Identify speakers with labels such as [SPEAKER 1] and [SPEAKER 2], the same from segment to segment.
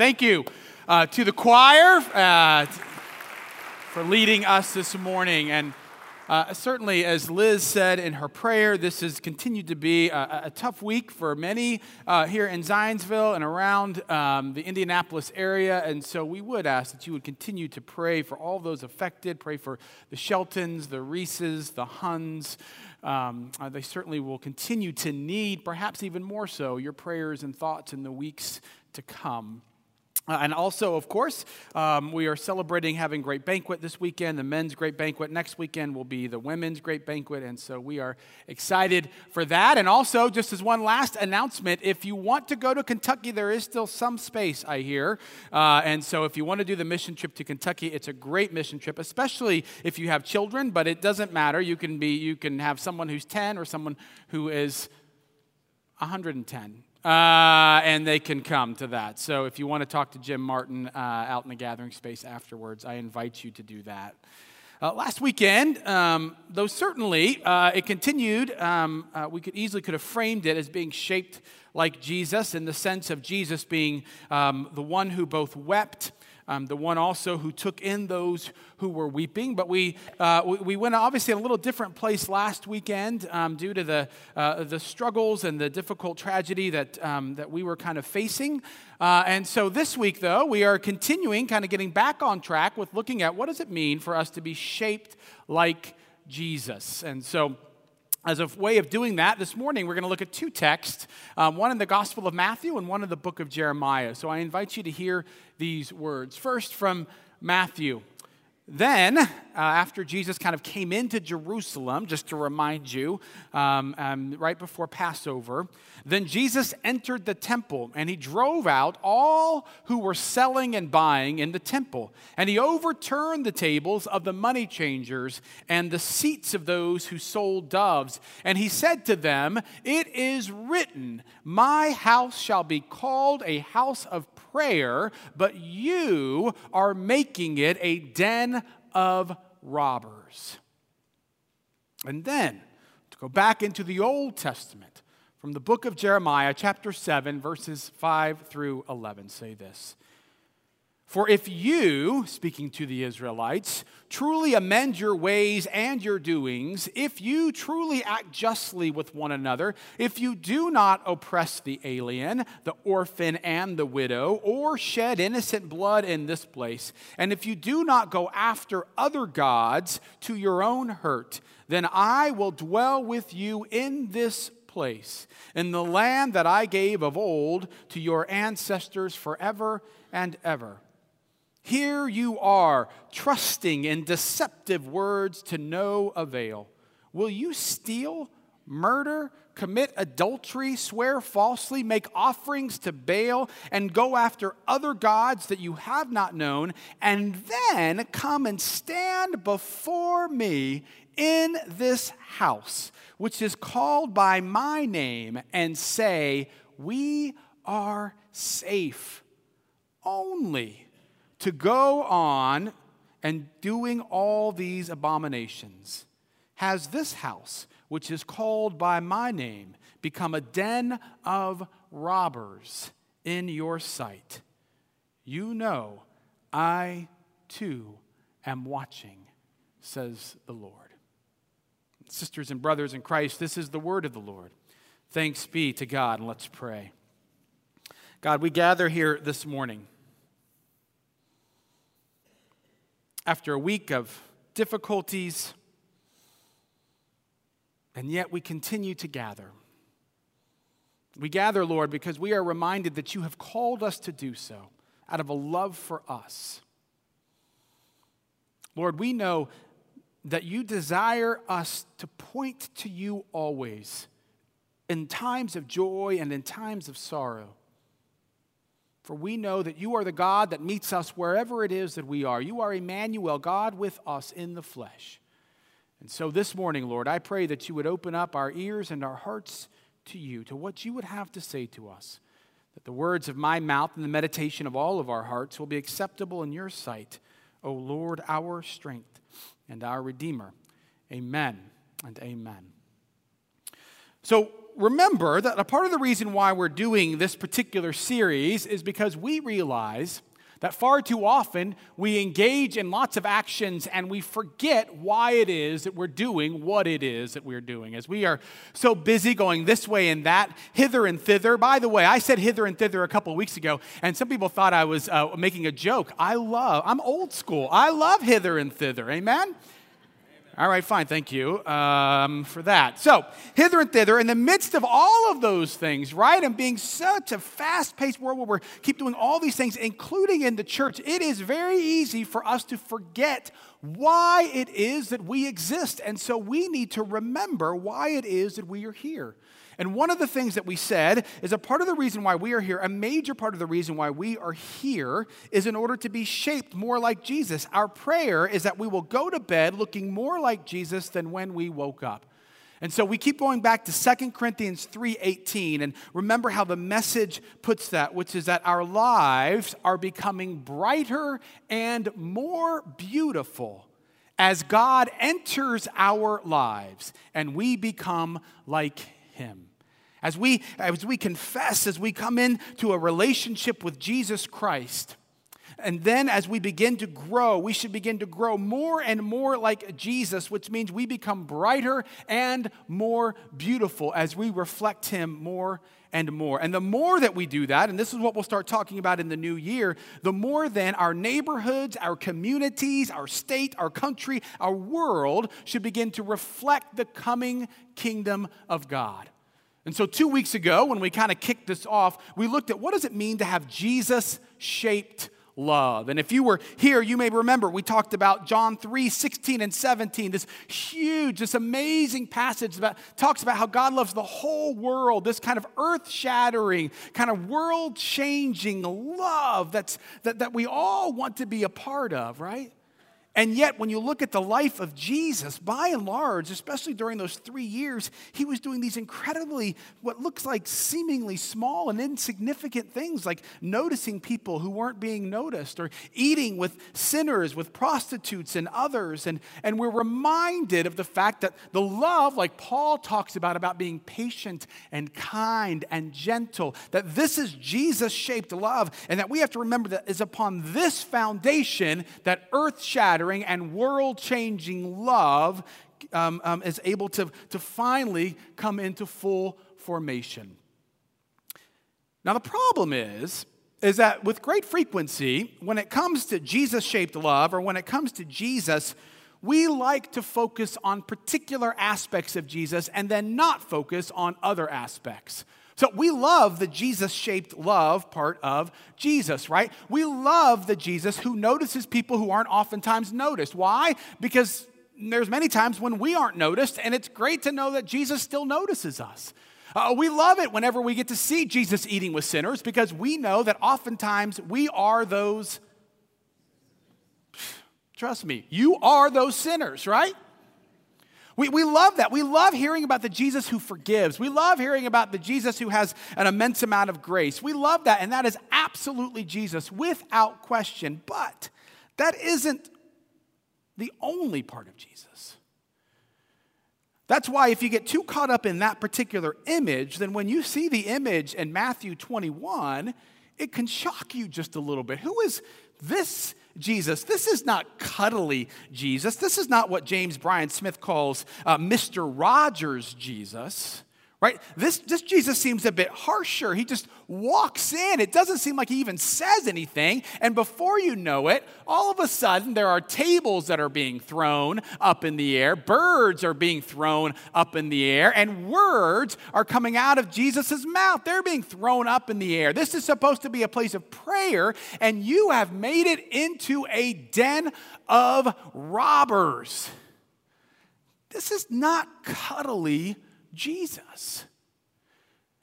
[SPEAKER 1] thank you uh, to the choir uh, for leading us this morning. And uh, certainly, as Liz said in her prayer, this has continued to be a, a tough week for many uh, here in Zionsville and around um, the Indianapolis area. And so we would ask that you would continue to pray for all those affected, pray for the Sheltons, the Reeses, the Huns. Um, uh, they certainly will continue to need, perhaps even more so, your prayers and thoughts in the weeks to come. And also, of course, um, we are celebrating having great banquet this weekend. The men's great banquet next weekend will be the women's great banquet. And so we are excited for that. And also, just as one last announcement, if you want to go to Kentucky, there is still some space, I hear. Uh, and so if you want to do the mission trip to Kentucky, it's a great mission trip, especially if you have children, but it doesn't matter. You can, be, you can have someone who's 10 or someone who is 110 uh, and they can come to that. So if you want to talk to Jim Martin uh, out in the gathering space afterwards, I invite you to do that. Uh, last weekend, um, though certainly uh, it continued, um, uh, we could easily could have framed it as being shaped like Jesus in the sense of Jesus being um, the one who both wept um, the one also who took in those who were weeping. But we, uh, we, we, went obviously in a little different place last weekend um, due to the, uh, the struggles and the difficult tragedy that, um, that we were kind of facing. Uh, and so this week, though, we are continuing, kind of getting back on track with looking at what does it mean for us to be shaped like Jesus. And so as a way of doing that, this morning we're going to look at two texts, um, one in the Gospel of Matthew and one in the book of Jeremiah. So I invite you to hear these words. First, from Matthew. Then, uh, after Jesus kind of came into Jerusalem, just to remind you, um, um, right before Passover, then Jesus entered the temple and he drove out all who were selling and buying in the temple. And he overturned the tables of the money changers and the seats of those who sold doves. And he said to them, It is written, My house shall be called a house of prayer, but you are making it a den of robbers. And then, to go back into the Old Testament, from the book of Jeremiah, chapter 7, verses 5 through 11, say this for if you, speaking to the Israelites, truly amend your ways and your doings, if you truly act justly with one another, if you do not oppress the alien, the orphan, and the widow, or shed innocent blood in this place, and if you do not go after other gods to your own hurt, then I will dwell with you in this place, in the land that I gave of old to your ancestors forever and ever. Here you are, trusting in deceptive words to no avail. Will you steal, murder, commit adultery, swear falsely, make offerings to Baal, and go after other gods that you have not known, and then come and stand before me in this house, which is called by my name, and say, We are safe only to go on and doing all these abominations? Has this house, which is called by my name, become a den of robbers in your sight? You know I too am watching, says the Lord. Sisters and brothers in Christ, this is the word of the Lord. Thanks be to God, and let's pray. God, we gather here this morning after a week of difficulties, and yet we continue to gather. We gather, Lord, because we are reminded that you have called us to do so out of a love for us. Lord, we know that you desire us to point to you always in times of joy and in times of sorrow. For we know that you are the God that meets us wherever it is that we are. You are Emmanuel, God with us in the flesh. And so this morning, Lord, I pray that you would open up our ears and our hearts to you, to what you would have to say to us. That the words of my mouth and the meditation of all of our hearts will be acceptable in your sight, O Lord, our strength and our Redeemer. Amen and amen. So, remember that a part of the reason why we're doing this particular series is because we realize that far too often we engage in lots of actions and we forget why it is that we're doing what it is that we're doing. As we are so busy going this way and that, hither and thither. By the way, I said hither and thither a couple weeks ago, and some people thought I was uh, making a joke. I love, I'm old school. I love hither and thither. Amen? All right, fine, thank you um, for that. So, hither and thither, in the midst of all of those things, right, and being such a fast paced world where we keep doing all these things, including in the church, it is very easy for us to forget why it is that we exist. And so, we need to remember why it is that we are here. And one of the things that we said is a part of the reason why we are here, a major part of the reason why we are here, is in order to be shaped more like Jesus. Our prayer is that we will go to bed looking more like Jesus than when we woke up. And so we keep going back to 2 Corinthians 3:18 and remember how the message puts that which is that our lives are becoming brighter and more beautiful as God enters our lives and we become like him. As we, as we confess, as we come into a relationship with Jesus Christ, and then as we begin to grow, we should begin to grow more and more like Jesus, which means we become brighter and more beautiful as we reflect Him more and more. And the more that we do that, and this is what we'll start talking about in the new year, the more then our neighborhoods, our communities, our state, our country, our world should begin to reflect the coming kingdom of God. And so 2 weeks ago when we kind of kicked this off, we looked at what does it mean to have Jesus shaped love. And if you were here, you may remember we talked about John 3 16 and 17, this huge, this amazing passage that talks about how God loves the whole world, this kind of earth shattering, kind of world changing love that's, that, that we all want to be a part of, right? And yet, when you look at the life of Jesus, by and large, especially during those three years, he was doing these incredibly, what looks like seemingly small and insignificant things, like noticing people who weren't being noticed, or eating with sinners, with prostitutes and others. And, and we're reminded of the fact that the love, like Paul talks about, about being patient and kind and gentle, that this is Jesus shaped love, and that we have to remember that is upon this foundation that earth shatters shattering and world changing love um, um, is able to, to finally come into full formation. Now, the problem is, is that with great frequency, when it comes to Jesus shaped love or when it comes to Jesus, we like to focus on particular aspects of Jesus and then not focus on other aspects. So we love the Jesus shaped love part of Jesus, right? We love the Jesus who notices people who aren't oftentimes noticed. Why? Because there's many times when we aren't noticed, and it's great to know that Jesus still notices us. Uh, we love it whenever we get to see Jesus eating with sinners because we know that oftentimes we are those. Trust me, you are those sinners, right? We, we love that. We love hearing about the Jesus who forgives. We love hearing about the Jesus who has an immense amount of grace. We love that, and that is absolutely Jesus without question. But that isn't the only part of Jesus. That's why if you get too caught up in that particular image, then when you see the image in Matthew 21, it can shock you just a little bit. Who is this Jesus. This is not cuddly Jesus. This is not what James Bryan Smith calls uh, Mr. Rogers Jesus right? This, this Jesus seems a bit harsher. He just walks in. It doesn't seem like he even says anything. And before you know it, all of a sudden there are tables that are being thrown up in the air, birds are being thrown up in the air, and words are coming out of Jesus' mouth. They're being thrown up in the air. This is supposed to be a place of prayer, and you have made it into a den of robbers. This is not cuddly Jesus.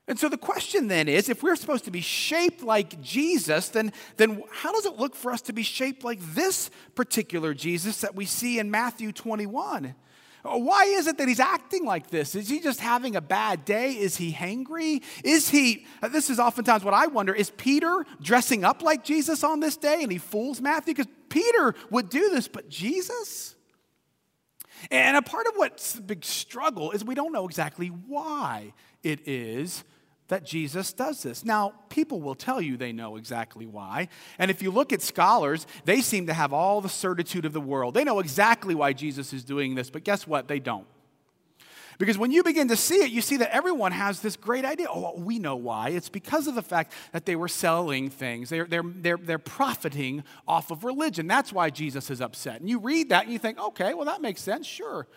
[SPEAKER 1] And so the question then is if we're supposed to be shaped like Jesus, then, then how does it look for us to be shaped like this particular Jesus that we see in Matthew 21? Why is it that he's acting like this? Is he just having a bad day? Is he hangry? Is he, this is oftentimes what I wonder, is Peter dressing up like Jesus on this day and he fools Matthew? Because Peter would do this, but Jesus? And a part of what's the big struggle is we don't know exactly why it is that Jesus does this. Now, people will tell you they know exactly why. And if you look at scholars, they seem to have all the certitude of the world. They know exactly why Jesus is doing this, but guess what? They don't. Because when you begin to see it, you see that everyone has this great idea. Oh, we know why. It's because of the fact that they were selling things, they're, they're, they're, they're profiting off of religion. That's why Jesus is upset. And you read that and you think, okay, well, that makes sense, sure.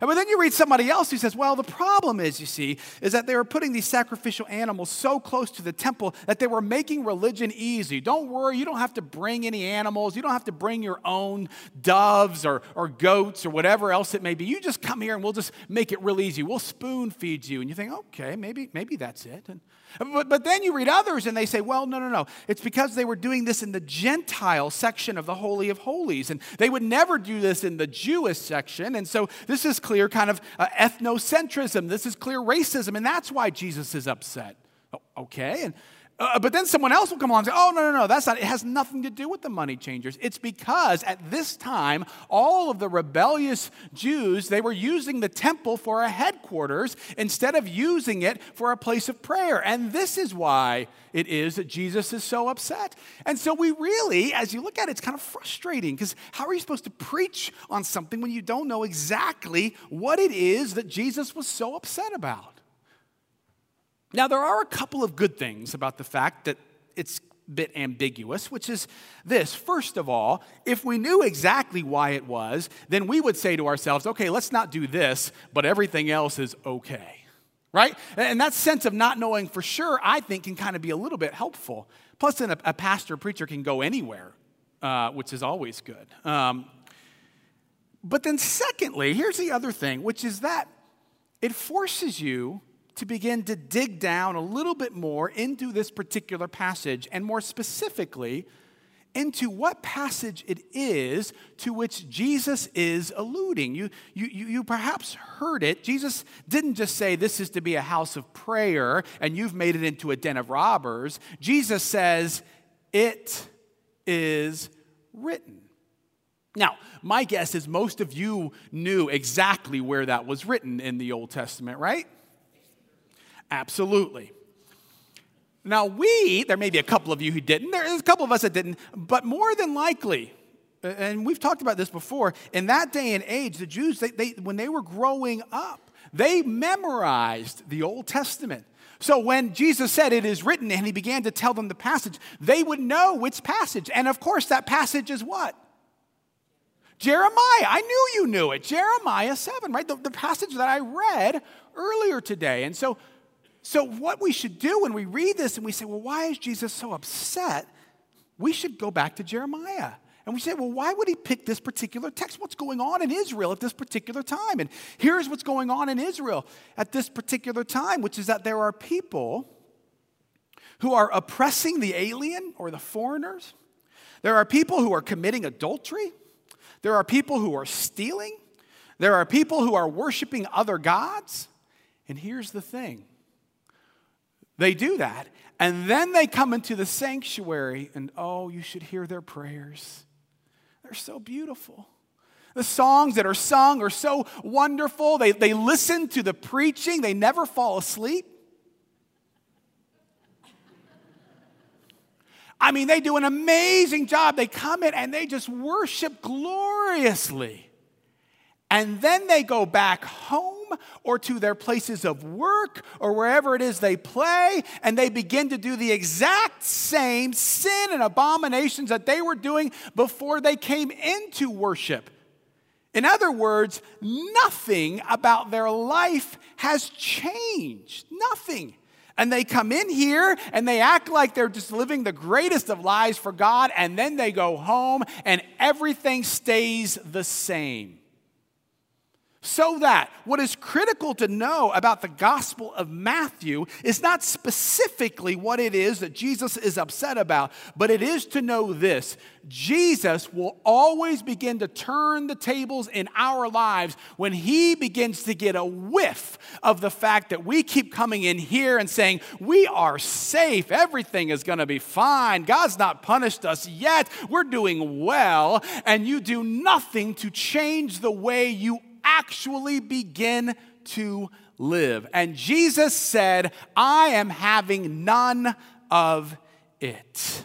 [SPEAKER 1] But then you read somebody else who says, well, the problem is, you see, is that they were putting these sacrificial animals so close to the temple that they were making religion easy. Don't worry, you don't have to bring any animals. You don't have to bring your own doves or, or goats or whatever else it may be. You just come here and we'll just make it real easy. We'll spoon feed you. And you think, okay, maybe, maybe that's it. And, but, but then you read others and they say, well, no, no, no. It's because they were doing this in the Gentile section of the Holy of Holies. And they would never do this in the Jewish section. And so this is clear kind of uh, ethnocentrism. This is clear racism. And that's why Jesus is upset. Okay. And uh, but then someone else will come along and say, oh, no, no, no, that's not, it has nothing to do with the money changers. It's because at this time, all of the rebellious Jews, they were using the temple for a headquarters instead of using it for a place of prayer. And this is why it is that Jesus is so upset. And so we really, as you look at it, it's kind of frustrating because how are you supposed to preach on something when you don't know exactly what it is that Jesus was so upset about? Now, there are a couple of good things about the fact that it's a bit ambiguous, which is this. First of all, if we knew exactly why it was, then we would say to ourselves, okay, let's not do this, but everything else is okay. Right? And that sense of not knowing for sure, I think, can kind of be a little bit helpful. Plus, then a, a pastor preacher can go anywhere, uh, which is always good. Um, but then, secondly, here's the other thing, which is that it forces you to begin to dig down a little bit more into this particular passage, and more specifically, into what passage it is to which Jesus is alluding. You, you, you perhaps heard it. Jesus didn't just say this is to be a house of prayer and you've made it into a den of robbers. Jesus says, It is written. Now, my guess is most of you knew exactly where that was written in the Old Testament, right? Absolutely. Now, we, there may be a couple of you who didn't, there's a couple of us that didn't, but more than likely, and we've talked about this before, in that day and age, the Jews, they, they, when they were growing up, they memorized the Old Testament. So when Jesus said it is written and he began to tell them the passage, they would know which passage. And of course, that passage is what? Jeremiah. I knew you knew it. Jeremiah 7, right? The, the passage that I read earlier today. And so so, what we should do when we read this and we say, well, why is Jesus so upset? We should go back to Jeremiah. And we say, well, why would he pick this particular text? What's going on in Israel at this particular time? And here's what's going on in Israel at this particular time, which is that there are people who are oppressing the alien or the foreigners. There are people who are committing adultery. There are people who are stealing. There are people who are worshiping other gods. And here's the thing they do that. And then they come into the sanctuary, and oh, you should hear their prayers. They're so beautiful. The songs that are sung are so wonderful. They, they listen to the preaching, they never fall asleep. I mean, they do an amazing job. They come in and they just worship gloriously. And then they go back home or to their places of work or wherever it is they play, and they begin to do the exact same sin and abominations that they were doing before they came into worship. In other words, nothing about their life has changed. Nothing. And they come in here and they act like they're just living the greatest of lives for God, and then they go home and everything stays the same. So that what is critical to know about the Gospel of Matthew is not specifically what it is that Jesus is upset about, but it is to know this. Jesus will always begin to turn the tables in our lives when he begins to get a whiff of the fact that we keep coming in here and saying, We are safe, everything is going to be fine, God's not punished us yet, we're doing well, and you do nothing to change the way you actually begin to live. And Jesus said, I am having none of it.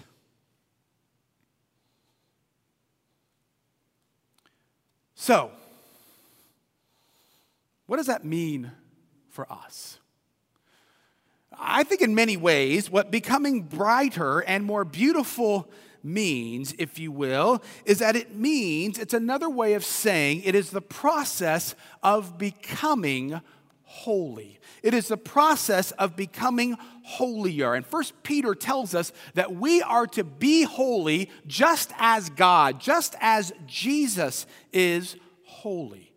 [SPEAKER 1] So, what does that mean for us? I think in many ways, what becoming brighter and more beautiful means, if you will, is that it means, it's another way of saying it is the process of becoming holy. It is the process of becoming holier. And First Peter tells us that we are to be holy just as God, just as Jesus is holy.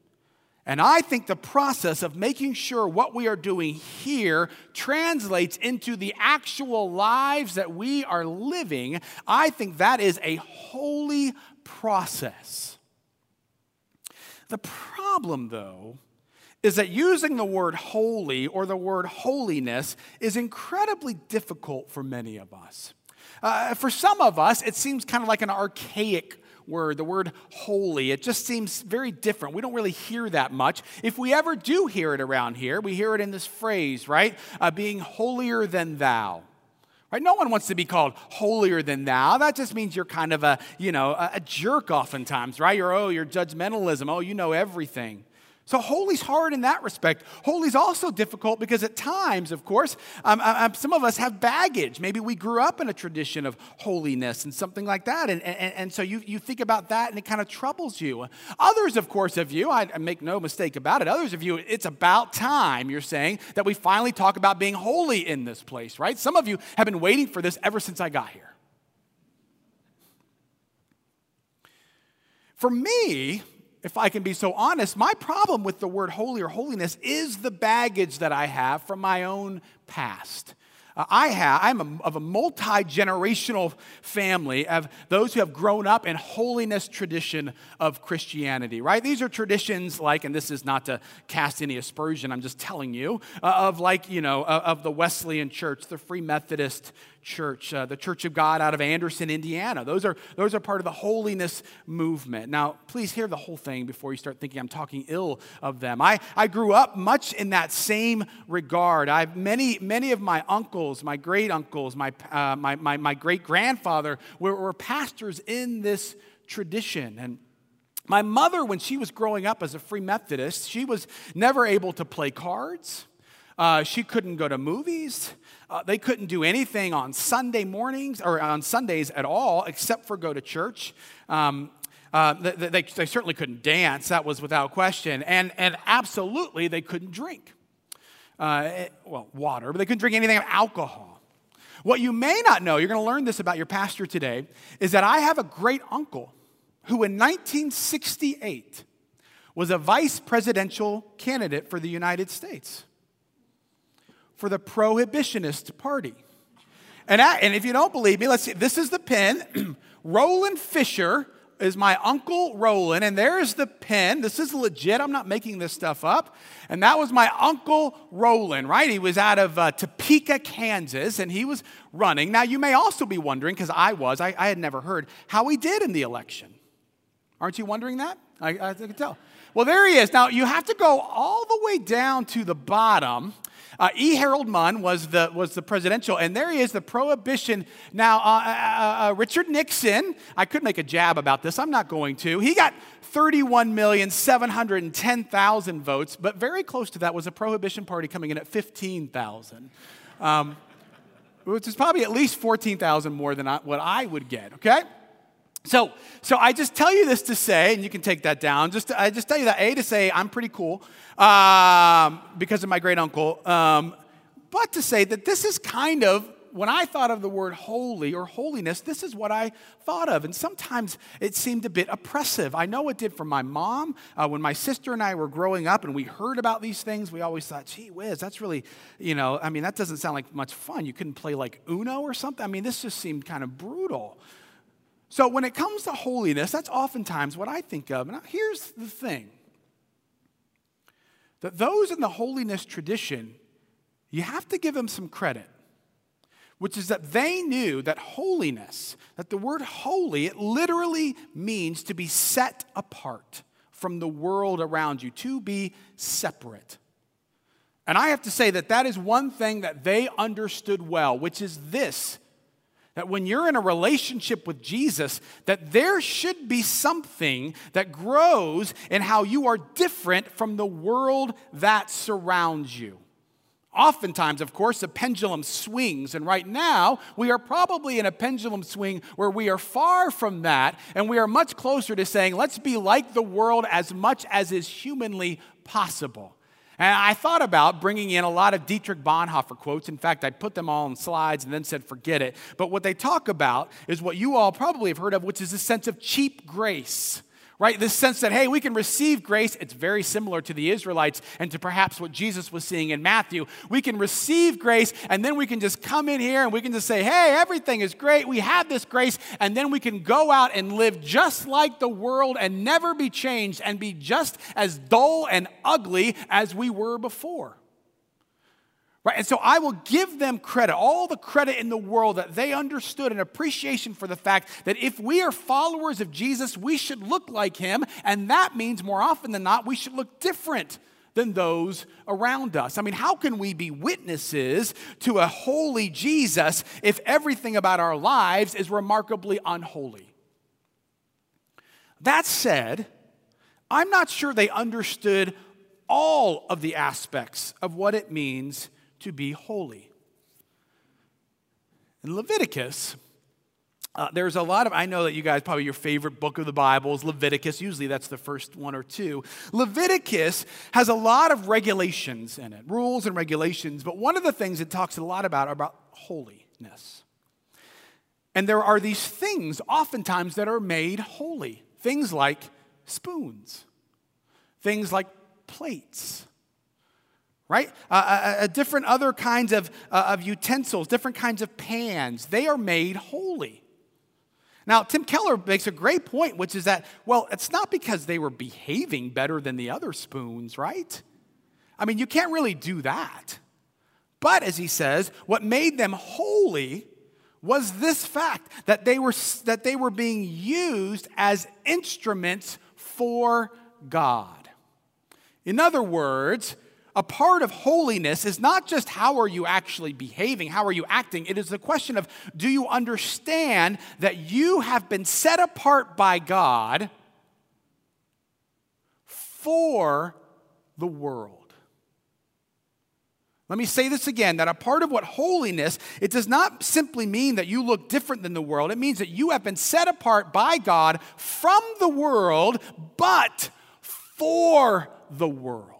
[SPEAKER 1] And I think the process of making sure what we are doing here translates into the actual lives that we are living, I think that is a holy process. The problem, though, is that using the word holy or the word holiness is incredibly difficult for many of us. Uh, for some of us, it seems kind of like an archaic word, the word holy. It just seems very different. We don't really hear that much. If we ever do hear it around here, we hear it in this phrase, right? Uh, being holier than thou. Right? No one wants to be called holier than thou. That just means you're kind of a, you know, a, a jerk oftentimes, right? You're, oh, you're judgmentalism. Oh, you know everything. So holy's hard in that respect. Holy's also difficult because at times, of course, um, um, um, some of us have baggage. Maybe we grew up in a tradition of holiness and something like that. And, and, and so you, you think about that and it kind of troubles you. Others, of course, of you, I, I make no mistake about it, others of you, it's about time, you're saying, that we finally talk about being holy in this place, right? Some of you have been waiting for this ever since I got here. For me, if I can be so honest, my problem with the word holy or holiness is the baggage that I have from my own past. Uh, I have, I'm a, of a multi generational family of those who have grown up in holiness tradition of Christianity, right? These are traditions like, and this is not to cast any aspersion, I'm just telling you, uh, of like, you know, uh, of the Wesleyan Church, the Free Methodist Church, uh, the Church of God out of Anderson, Indiana. Those are, those are part of the holiness movement. Now, please hear the whole thing before you start thinking I'm talking ill of them. I, I grew up much in that same regard. I've many, many of my uncles, my great uncles, my, uh, my, my, my great grandfather were, were pastors in this tradition. And my mother, when she was growing up as a Free Methodist, she was never able to play cards. Uh, she couldn't go to movies. Uh, they couldn't do anything on Sunday mornings or on Sundays at all except for go to church. Um, uh, they, they, they, certainly couldn't dance, that was without question. And, and absolutely, they couldn't drink. Uh, it, well, water, but they couldn't drink anything of alcohol. What you may not know, you're going to learn this about your pastor today, is that I have a great uncle who in 1968 was a vice presidential candidate for the United States for the Prohibitionist Party. And, I, and if you don't believe me, let's see. This is the pen. Roland Fisher is my uncle Roland, and there's the pen. This is legit. I'm not making this stuff up. And that was my uncle Roland, right? He was out of uh, Topeka, Kansas, and he was running. Now, you may also be wondering, because I was, I, I, had never heard, how he did in the election. Aren't you wondering that? I, I can tell. Well, there he is. Now, you have to go all the way down to the bottom uh, E. Harold Munn was the, was the presidential, and there he is, the prohibition. Now, uh, uh, uh, uh Richard Nixon, I could make a jab about this, I'm not going to. He got 31,710,000 votes, but very close to that was a prohibition party coming in at 15,000. Um, which is probably at least 14,000 more than I, what I would get, okay? So, so I just tell you this to say, and you can take that down. Just to, I just tell you that a to say I'm pretty cool um, because of my great uncle, um, but to say that this is kind of when I thought of the word holy or holiness, this is what I thought of. And sometimes it seemed a bit oppressive. I know it did for my mom. Uh, when my sister and I were growing up and we heard about these things, we always thought, gee whiz, that's really, you know, I mean, that doesn't sound like much fun. You couldn't play like Uno or something. I mean, this just seemed kind of brutal. So when it comes to holiness, that's oftentimes what I think of. Now, here's the thing that those in the holiness tradition, you have to give them some credit, which is that they knew that holiness, that the word holy, it literally means to be set apart from the world around you, to be separate. And I have to say that that is one thing that they understood well, which is this that when you're in a relationship with Jesus, that there should be something that grows in how you are different from the world that surrounds you. Oftentimes, of course, the pendulum swings, and right now we are probably in a pendulum swing where we are far from that, and we are much closer to saying, let's be like the world as much as is humanly possible. And I thought about bringing in a lot of Dietrich Bonhoeffer quotes. In fact, I put them all on slides and then said, forget it. But what they talk about is what you all probably have heard of, which is a sense of cheap grace right? This sense that, hey, we can receive grace. It's very similar to the Israelites and to perhaps what Jesus was seeing in Matthew. We can receive grace and then we can just come in here and we can just say, hey, everything is great. We have this grace. And then we can go out and live just like the world and never be changed and be just as dull and ugly as we were before. Right? And so I will give them credit, all the credit in the world that they understood an appreciation for the fact that if we are followers of Jesus, we should look like him. And that means more often than not, we should look different than those around us. I mean, how can we be witnesses to a holy Jesus if everything about our lives is remarkably unholy? That said, I'm not sure they understood all of the aspects of what it means to be holy. In Leviticus, uh, there's a lot of, I know that you guys, probably your favorite book of the Bible is Leviticus. Usually that's the first one or two. Leviticus has a lot of regulations in it, rules and regulations, but one of the things it talks a lot about are about holiness. And there are these things oftentimes that are made holy. Things like spoons, things like plates, right? Uh, uh, different other kinds of, uh, of utensils, different kinds of pans, they are made holy. Now, Tim Keller makes a great point, which is that, well, it's not because they were behaving better than the other spoons, right? I mean, you can't really do that. But as he says, what made them holy was this fact that they were, that they were being used as instruments for God. In other words, a part of holiness is not just how are you actually behaving, how are you acting. It is the question of do you understand that you have been set apart by God for the world? Let me say this again that a part of what holiness, it does not simply mean that you look different than the world. It means that you have been set apart by God from the world, but for the world.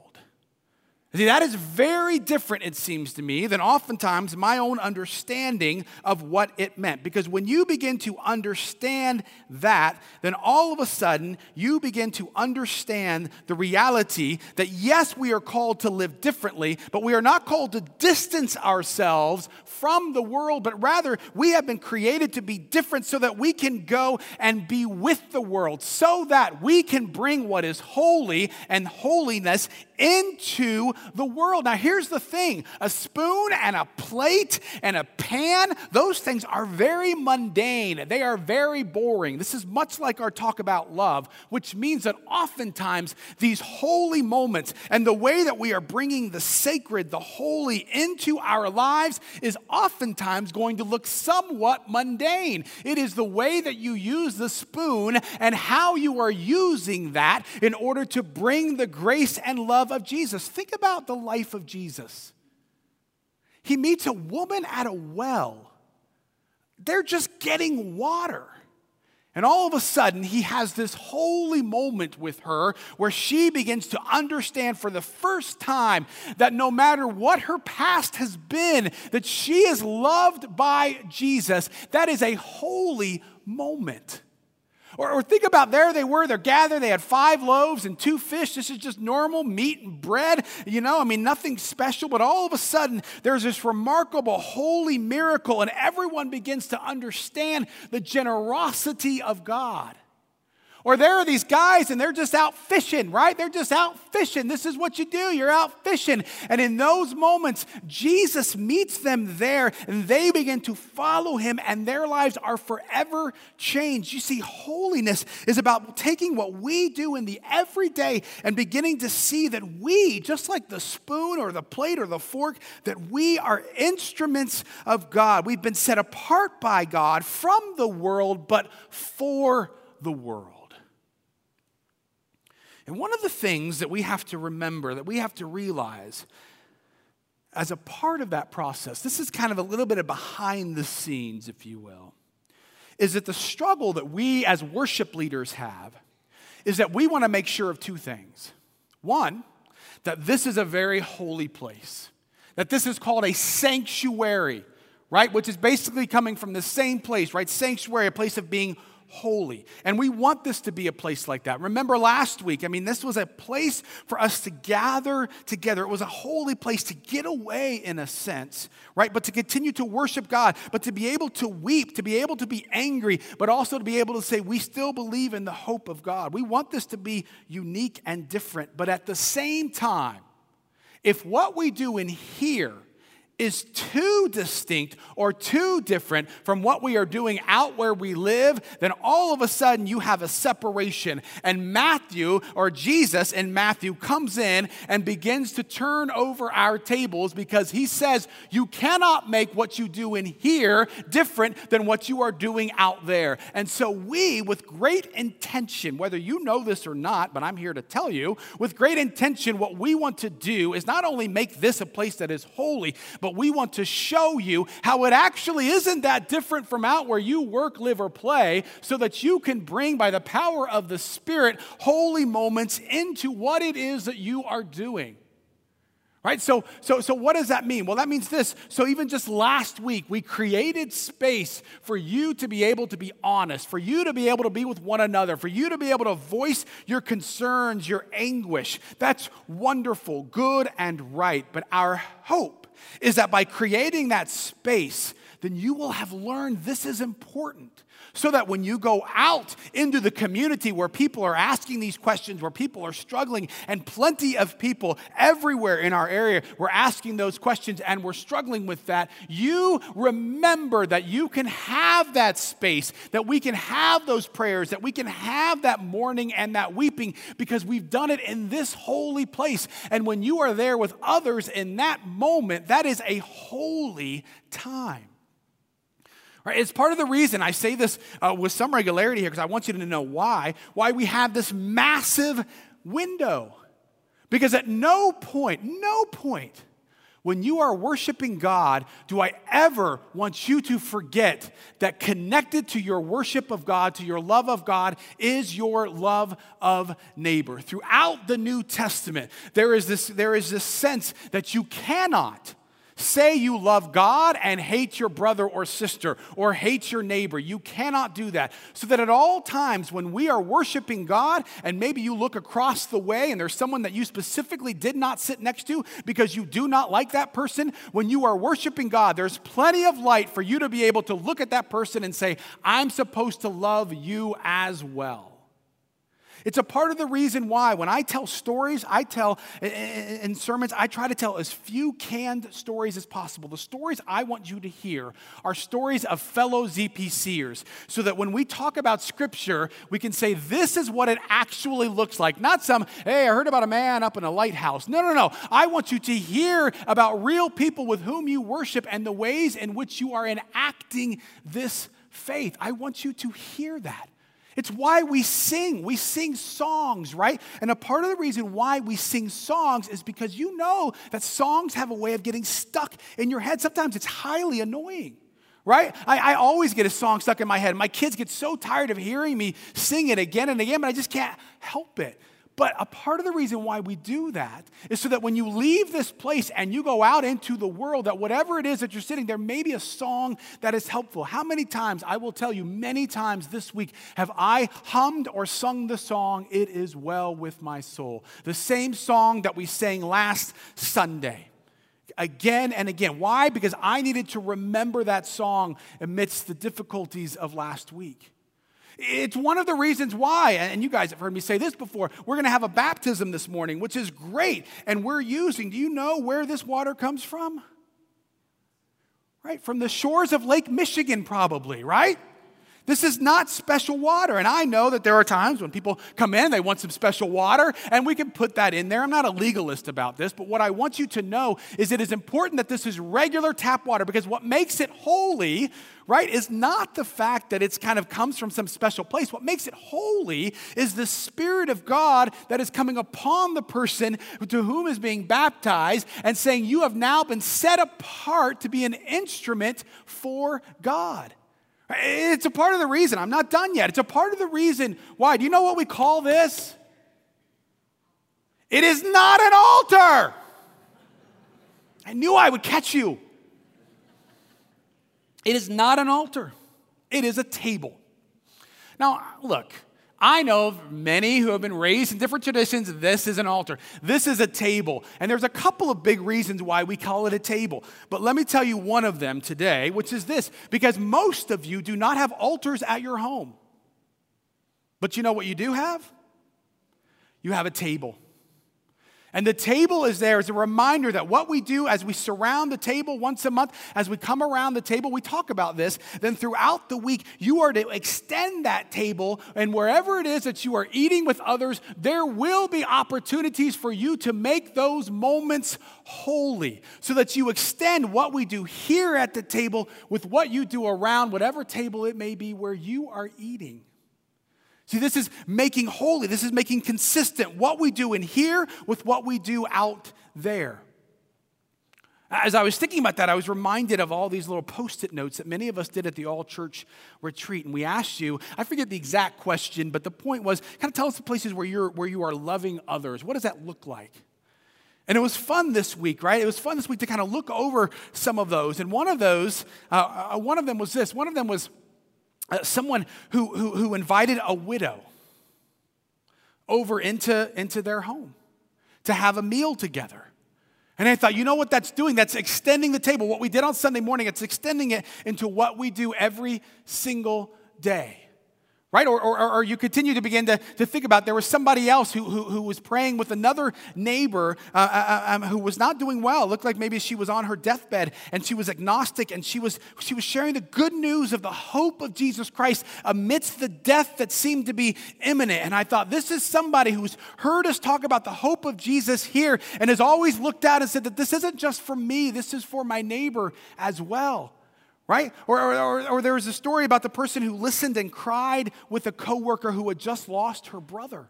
[SPEAKER 1] See, that is very different, it seems to me, than oftentimes my own understanding of what it meant. Because when you begin to understand that, then all of a sudden you begin to understand the reality that yes, we are called to live differently, but we are not called to distance ourselves from the world, but rather we have been created to be different so that we can go and be with the world, so that we can bring what is holy and holiness into the world. Now, here's the thing a spoon and a plate and a pan, those things are very mundane. They are very boring. This is much like our talk about love, which means that oftentimes these holy moments and the way that we are bringing the sacred, the holy into our lives is oftentimes going to look somewhat mundane. It is the way that you use the spoon and how you are using that in order to bring the grace and love of Jesus. Think about the life of Jesus. He meets a woman at a well. They're just getting water. And all of a sudden, he has this holy moment with her where she begins to understand for the first time that no matter what her past has been, that she is loved by Jesus. That is a holy moment. Or, or, think about there they were, they're gathered, they had five loaves and two fish. This is just normal meat and bread, you know, I mean, nothing special. But all of a sudden, there's this remarkable holy miracle, and everyone begins to understand the generosity of God. Or there are these guys and they're just out fishing, right? They're just out fishing. This is what you do. You're out fishing. And in those moments, Jesus meets them there and they begin to follow him and their lives are forever changed. You see, holiness is about taking what we do in the everyday and beginning to see that we, just like the spoon or the plate or the fork, that we are instruments of God. We've been set apart by God from the world, but for the world. And one of the things that we have to remember, that we have to realize as a part of that process, this is kind of a little bit of behind the scenes, if you will, is that the struggle that we as worship leaders have is that we want to make sure of two things. One, that this is a very holy place, that this is called a sanctuary, right? Which is basically coming from the same place, right? Sanctuary, a place of being holy. And we want this to be a place like that. Remember last week, I mean, this was a place for us to gather together. It was a holy place to get away in a sense, right? But to continue to worship God, but to be able to weep, to be able to be angry, but also to be able to say, we still believe in the hope of God. We want this to be unique and different. But at the same time, if what we do in here is too distinct or too different from what we are doing out where we live, then all of a sudden you have a separation. And Matthew, or Jesus in Matthew, comes in and begins to turn over our tables because he says, You cannot make what you do in here different than what you are doing out there. And so we, with great intention, whether you know this or not, but I'm here to tell you, with great intention, what we want to do is not only make this a place that is holy, but but we want to show you how it actually isn't that different from out where you work, live, or play, so that you can bring, by the power of the Spirit, holy moments into what it is that you are doing. Right? So, so, so what does that mean? Well, that means this. So, even just last week, we created space for you to be able to be honest, for you to be able to be with one another, for you to be able to voice your concerns, your anguish. That's wonderful, good, and right. But our hope is that by creating that space, then you will have learned this is important. So that when you go out into the community where people are asking these questions, where people are struggling, and plenty of people everywhere in our area were asking those questions and we're struggling with that, you remember that you can have that space, that we can have those prayers, that we can have that mourning and that weeping because we've done it in this holy place. And when you are there with others in that moment, that is a holy time. Right? It's part of the reason I say this uh, with some regularity here because I want you to know why. Why we have this massive window. Because at no point, no point, when you are worshiping God, do I ever want you to forget that connected to your worship of God, to your love of God, is your love of neighbor. Throughout the New Testament, there is this, there is this sense that you cannot say you love God and hate your brother or sister or hate your neighbor. You cannot do that. So that at all times when we are worshiping God and maybe you look across the way and there's someone that you specifically did not sit next to because you do not like that person, when you are worshiping God, there's plenty of light for you to be able to look at that person and say, I'm supposed to love you as well. It's a part of the reason why when I tell stories, I tell in sermons, I try to tell as few canned stories as possible. The stories I want you to hear are stories of fellow ZPCers so that when we talk about scripture, we can say this is what it actually looks like. Not some, hey, I heard about a man up in a lighthouse. No, no, no. I want you to hear about real people with whom you worship and the ways in which you are enacting this faith. I want you to hear that. It's why we sing. We sing songs, right? And a part of the reason why we sing songs is because you know that songs have a way of getting stuck in your head. Sometimes it's highly annoying, right? I, I always get a song stuck in my head. My kids get so tired of hearing me sing it again and again, but I just can't help it. But a part of the reason why we do that is so that when you leave this place and you go out into the world, that whatever it is that you're sitting, there may be a song that is helpful. How many times, I will tell you, many times this week, have I hummed or sung the song, It Is Well With My Soul? The same song that we sang last Sunday again and again. Why? Because I needed to remember that song amidst the difficulties of last week. It's one of the reasons why, and you guys have heard me say this before, we're going to have a baptism this morning, which is great. And we're using, do you know where this water comes from? Right? From the shores of Lake Michigan, probably, right? This is not special water. And I know that there are times when people come in, they want some special water, and we can put that in there. I'm not a legalist about this, but what I want you to know is it is important that this is regular tap water because what makes it holy, right, is not the fact that it's kind of comes from some special place. What makes it holy is the Spirit of God that is coming upon the person to whom is being baptized and saying, You have now been set apart to be an instrument for God. It's a part of the reason. I'm not done yet. It's a part of the reason why. Do you know what we call this? It is not an altar. I knew I would catch you. It is not an altar, it is a table. Now, look, I know of many who have been raised in different traditions. This is an altar. This is a table. And there's a couple of big reasons why we call it a table. But let me tell you one of them today, which is this because most of you do not have altars at your home. But you know what you do have? You have a table. And the table is there as a reminder that what we do as we surround the table once a month, as we come around the table, we talk about this. Then throughout the week, you are to extend that table. And wherever it is that you are eating with others, there will be opportunities for you to make those moments holy so that you extend what we do here at the table with what you do around whatever table it may be where you are eating. See, this is making holy, this is making consistent what we do in here with what we do out there. As I was thinking about that, I was reminded of all these little post it notes that many of us did at the all church retreat. And we asked you, I forget the exact question, but the point was kind of tell us the places where, you're, where you are loving others. What does that look like? And it was fun this week, right? It was fun this week to kind of look over some of those. And one of those, uh, uh one of them was this one of them was uh, someone who, who, who invited a widow over into, into their home to have a meal together. And I thought, you know what that's doing? That's extending the table. What we did on Sunday morning, it's extending it into what we do every single day right? Or, or, or, you continue to begin to, to think about there was somebody else who, who, who was praying with another neighbor uh, uh, uh, um, who was not doing well. It looked like maybe she was on her deathbed and she was agnostic and she was, she was sharing the good news of the hope of Jesus Christ amidst the death that seemed to be imminent. And I thought, this is somebody who's heard us talk about the hope of Jesus here and has always looked out and said that this isn't just for me, this is for my neighbor as well right? Or, or, or, there was a story about the person who listened and cried with a coworker who had just lost her brother.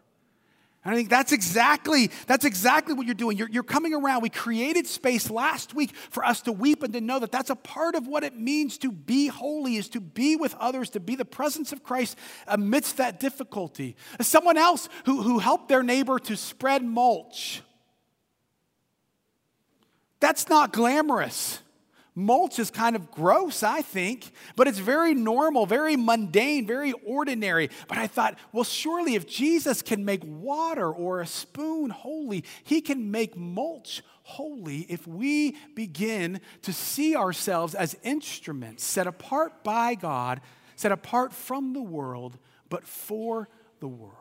[SPEAKER 1] And I think that's exactly, that's exactly what you're doing. You're, you're coming around. We created space last week for us to weep and to know that that's a part of what it means to be holy, is to be with others, to be the presence of Christ amidst that difficulty. Someone else who, who helped their neighbor to spread mulch. That's not glamorous. Mulch is kind of gross, I think, but it's very normal, very mundane, very ordinary. But I thought, well, surely if Jesus can make water or a spoon holy, he can make mulch holy if we begin to see ourselves as instruments set apart by God, set apart from the world, but for the world.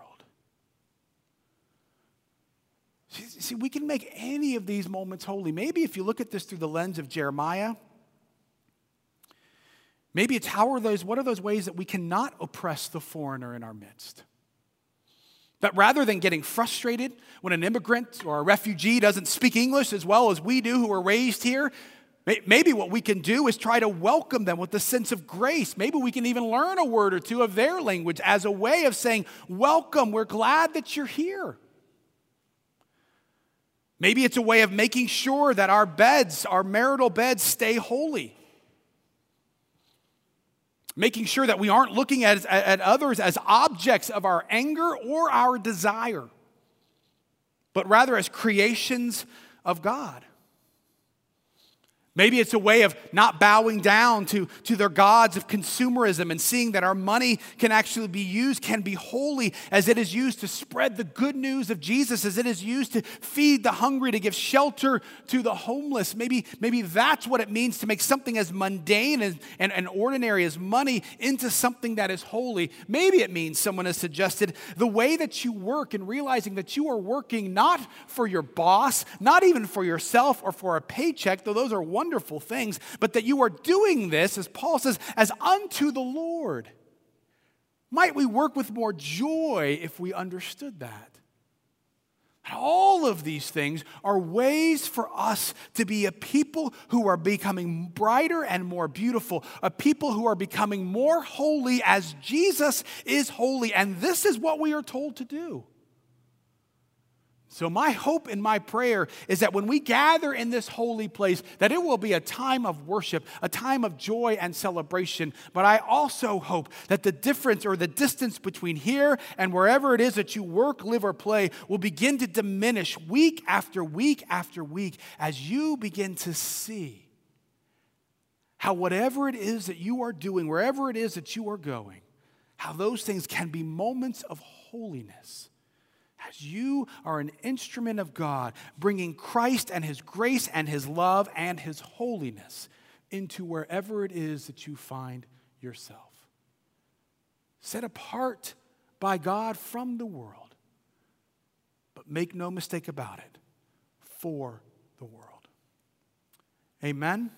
[SPEAKER 1] See, we can make any of these moments holy. Maybe if you look at this through the lens of Jeremiah, Maybe it's how are those, what are those ways that we cannot oppress the foreigner in our midst? That rather than getting frustrated when an immigrant or a refugee doesn't speak English as well as we do who are raised here, maybe what we can do is try to welcome them with a sense of grace. Maybe we can even learn a word or two of their language as a way of saying, Welcome, we're glad that you're here. Maybe it's a way of making sure that our beds, our marital beds, stay holy making sure that we aren't looking at, at others as objects of our anger or our desire, but rather as creations of God. Maybe it's a way of not bowing down to, to their gods of consumerism and seeing that our money can actually be used, can be holy as it is used to spread the good news of Jesus, as it is used to feed the hungry, to give shelter to the homeless. Maybe, maybe that's what it means to make something as mundane and, and, and ordinary as money into something that is holy. Maybe it means, someone has suggested, the way that you work and realizing that you are working not for your boss, not even for yourself or for a paycheck, though those are wonderful wonderful things, but that you are doing this, as Paul says, as unto the Lord. Might we work with more joy if we understood that? All of these things are ways for us to be a people who are becoming brighter and more beautiful, a people who are becoming more holy as Jesus is holy. And this is what we are told to do. So my hope and my prayer is that when we gather in this holy place that it will be a time of worship, a time of joy and celebration, but I also hope that the difference or the distance between here and wherever it is that you work, live or play will begin to diminish week after week after week as you begin to see how whatever it is that you are doing, wherever it is that you are going, how those things can be moments of holiness as you are an instrument of God, bringing Christ and His grace and His love and His holiness into wherever it is that you find yourself. Set apart by God from the world, but make no mistake about it, for the world. Amen.